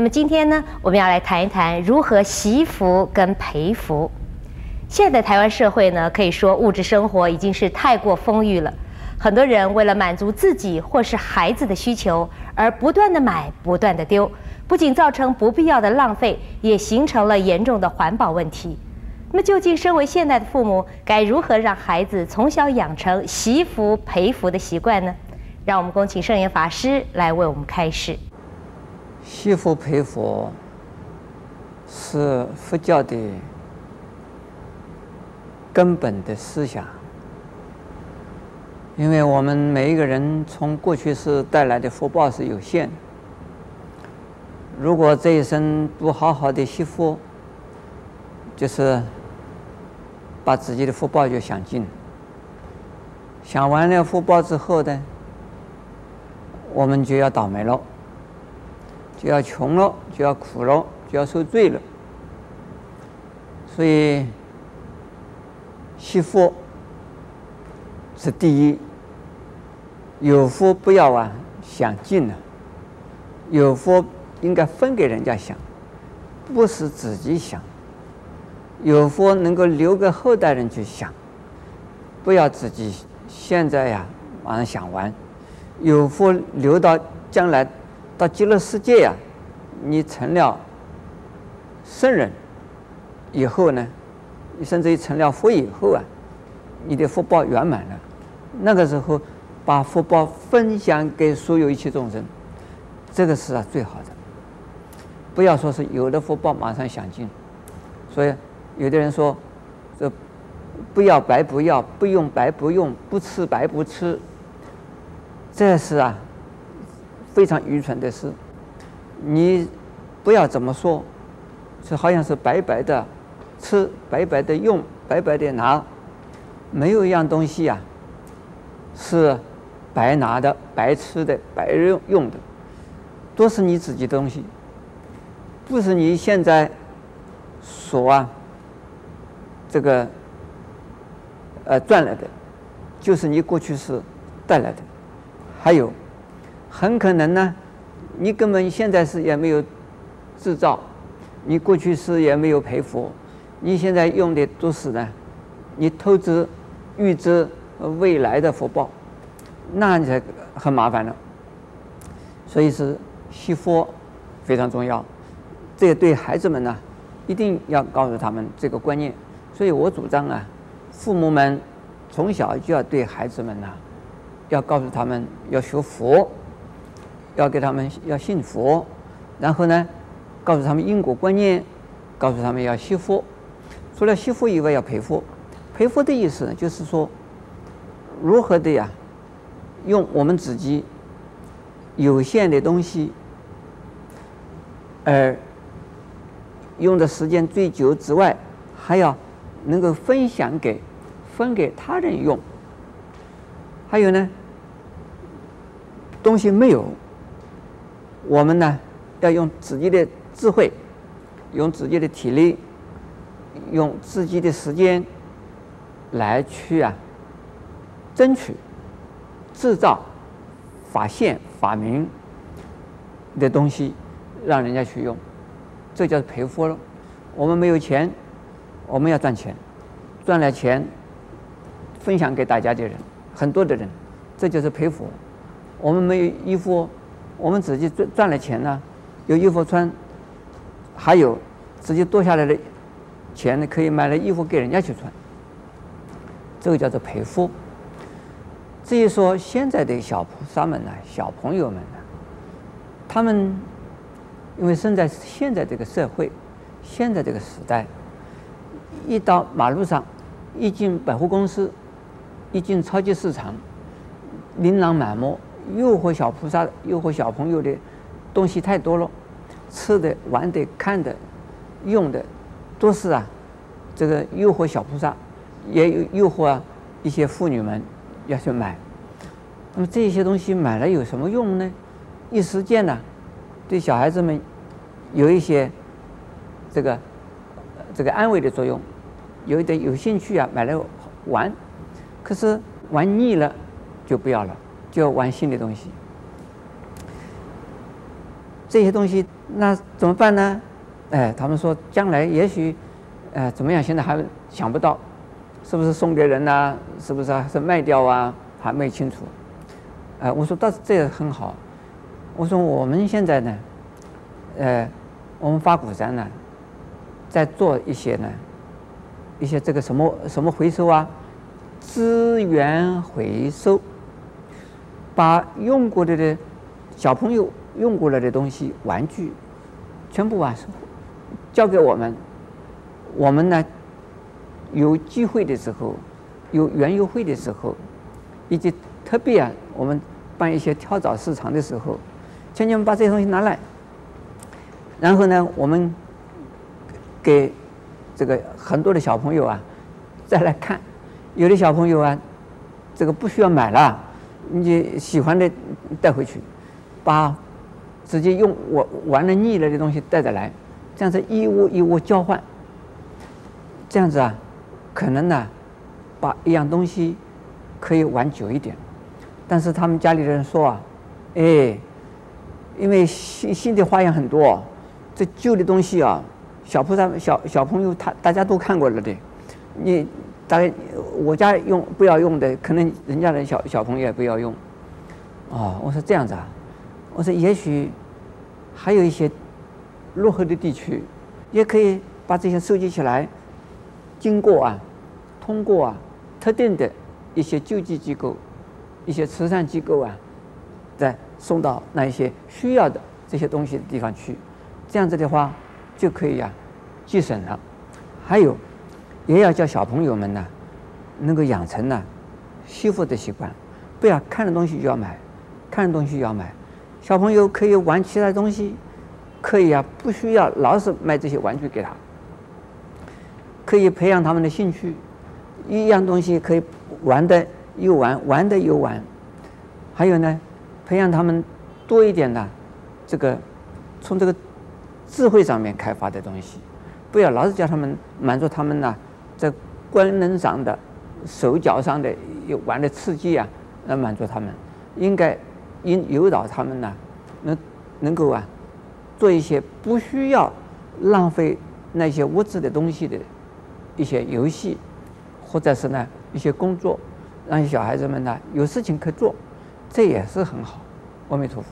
那么今天呢，我们要来谈一谈如何惜福跟培福。现在的台湾社会呢，可以说物质生活已经是太过丰裕了，很多人为了满足自己或是孩子的需求，而不断的买，不断的丢，不仅造成不必要的浪费，也形成了严重的环保问题。那么，究竟身为现代的父母，该如何让孩子从小养成惜福培福的习惯呢？让我们恭请圣严法师来为我们开示。惜福培福是佛教的根本的思想，因为我们每一个人从过去世带来的福报是有限，如果这一生不好好的惜福，就是把自己的福报就享尽，享完了福报之后呢，我们就要倒霉了。就要穷了，就要苦了，就要受罪了。所以，惜福是第一。有福不要啊享尽了，有福应该分给人家享，不是自己享。有福能够留给后代人去享，不要自己现在呀马上享完。有福留到将来。到极乐世界呀、你成了圣人以后呢，你甚至于成了佛以后啊，你的福报圆满了，那个时候把福报分享给所有一切众生，这个是啊最好的。不要说是有的福报马上享尽，所以有的人说，这不要白不要，不用白不用，不吃白不吃，这是啊。非常愚蠢的事，你不要怎么说，就好像是白白的吃，白白的用，白白的拿，没有一样东西呀、啊，是白拿的、白吃的、白用用的，都是你自己的东西，不是你现在所啊这个呃赚来的，就是你过去是带来的，还有。很可能呢，你根本现在是也没有制造，你过去是也没有培福，你现在用的都是呢，你透支预支未来的福报，那你才很麻烦了。所以是惜福非常重要，这对孩子们呢，一定要告诉他们这个观念。所以我主张啊，父母们从小就要对孩子们呢，要告诉他们要学佛。要给他们要信佛，然后呢，告诉他们因果观念，告诉他们要惜福。除了惜福以外，要培福。培福的意思呢，就是说，如何的呀，用我们自己有限的东西，而用的时间最久之外，还要能够分享给分给他人用。还有呢，东西没有。我们呢，要用自己的智慧，用自己的体力，用自己的时间来去啊，争取、制造、发现、发明的东西，让人家去用，这叫赔付了。我们没有钱，我们要赚钱，赚了钱分享给大家的人，很多的人，这就是赔付。我们没有衣服。我们自己赚赚了钱呢，有衣服穿，还有自己多下来的钱呢，可以买了衣服给人家去穿，这个叫做赔付。至于说现在的小菩萨们呢，小朋友们呢，他们因为生在现在这个社会，现在这个时代，一到马路上，一进百货公司，一进超级市场，琳琅满目。诱惑小菩萨、诱惑小朋友的东西太多了，吃的、玩的、看的、用的，都是啊，这个诱惑小菩萨，也有诱惑啊一些妇女们要去买。那么这些东西买了有什么用呢？一时间呢，对小孩子们有一些这个这个安慰的作用，有一点有兴趣啊，买来玩，可是玩腻了就不要了。就玩新的东西，这些东西，那怎么办呢？哎，他们说将来也许，呃，怎么样？现在还想不到，是不是送给人呢？是不是还是卖掉啊？还没清楚。哎，我说倒是这也很好。我说我们现在呢，呃，我们法鼓山呢，在做一些呢，一些这个什么什么回收啊，资源回收，把用过的的小朋友用过了的东西，玩具，全部啊。交给我们，我们呢，有机会的时候，有园游会的时候，以及特别啊，我们办一些跳蚤市场的时候，请你们把这些东西拿来，然后呢，我们给这个很多的小朋友啊，再来看，有的小朋友啊，这个不需要买了，你喜欢的带回去，把直接用我玩的腻了的东西带着来。这样子一物一物交换，这样子啊，可能呢，把一样东西可以玩久一点。但是他们家里的人说啊，哎，因为新新的花样很多，这旧的东西啊，小菩萨小小朋友他大家都看过了的，你大概我家用不要用的，可能人家的小小朋友也不要用。哦，我说这样子啊，我说也许还有一些。落后的地区，也可以把这些收集起来，经过啊，通过啊，特定的一些救济机构、一些慈善机构啊，再送到那一些需要的这些东西的地方去，这样子的话，就可以、啊，节省了。还有，也要叫小朋友们呢，能够养成呢，惜福的习惯，不要看的东西就要买，看的东西就要买。小朋友可以玩其他东西。可以啊，不需要老是买这些玩具给他，可以培养他们的兴趣。一样东西可以玩的又玩，玩的又玩。还有呢，培养他们多一点的这个从这个智慧上面开发的东西，不要老是叫他们满足他们呢在官能上的、手脚上的有玩的刺激啊，来满足他们。应该引诱导他们呢，能能够啊。做一些不需要浪费那些物质的东西的一些游戏，或者是呢一些工作，让小孩子们呢有事情可做，这也是很好。阿弥陀佛。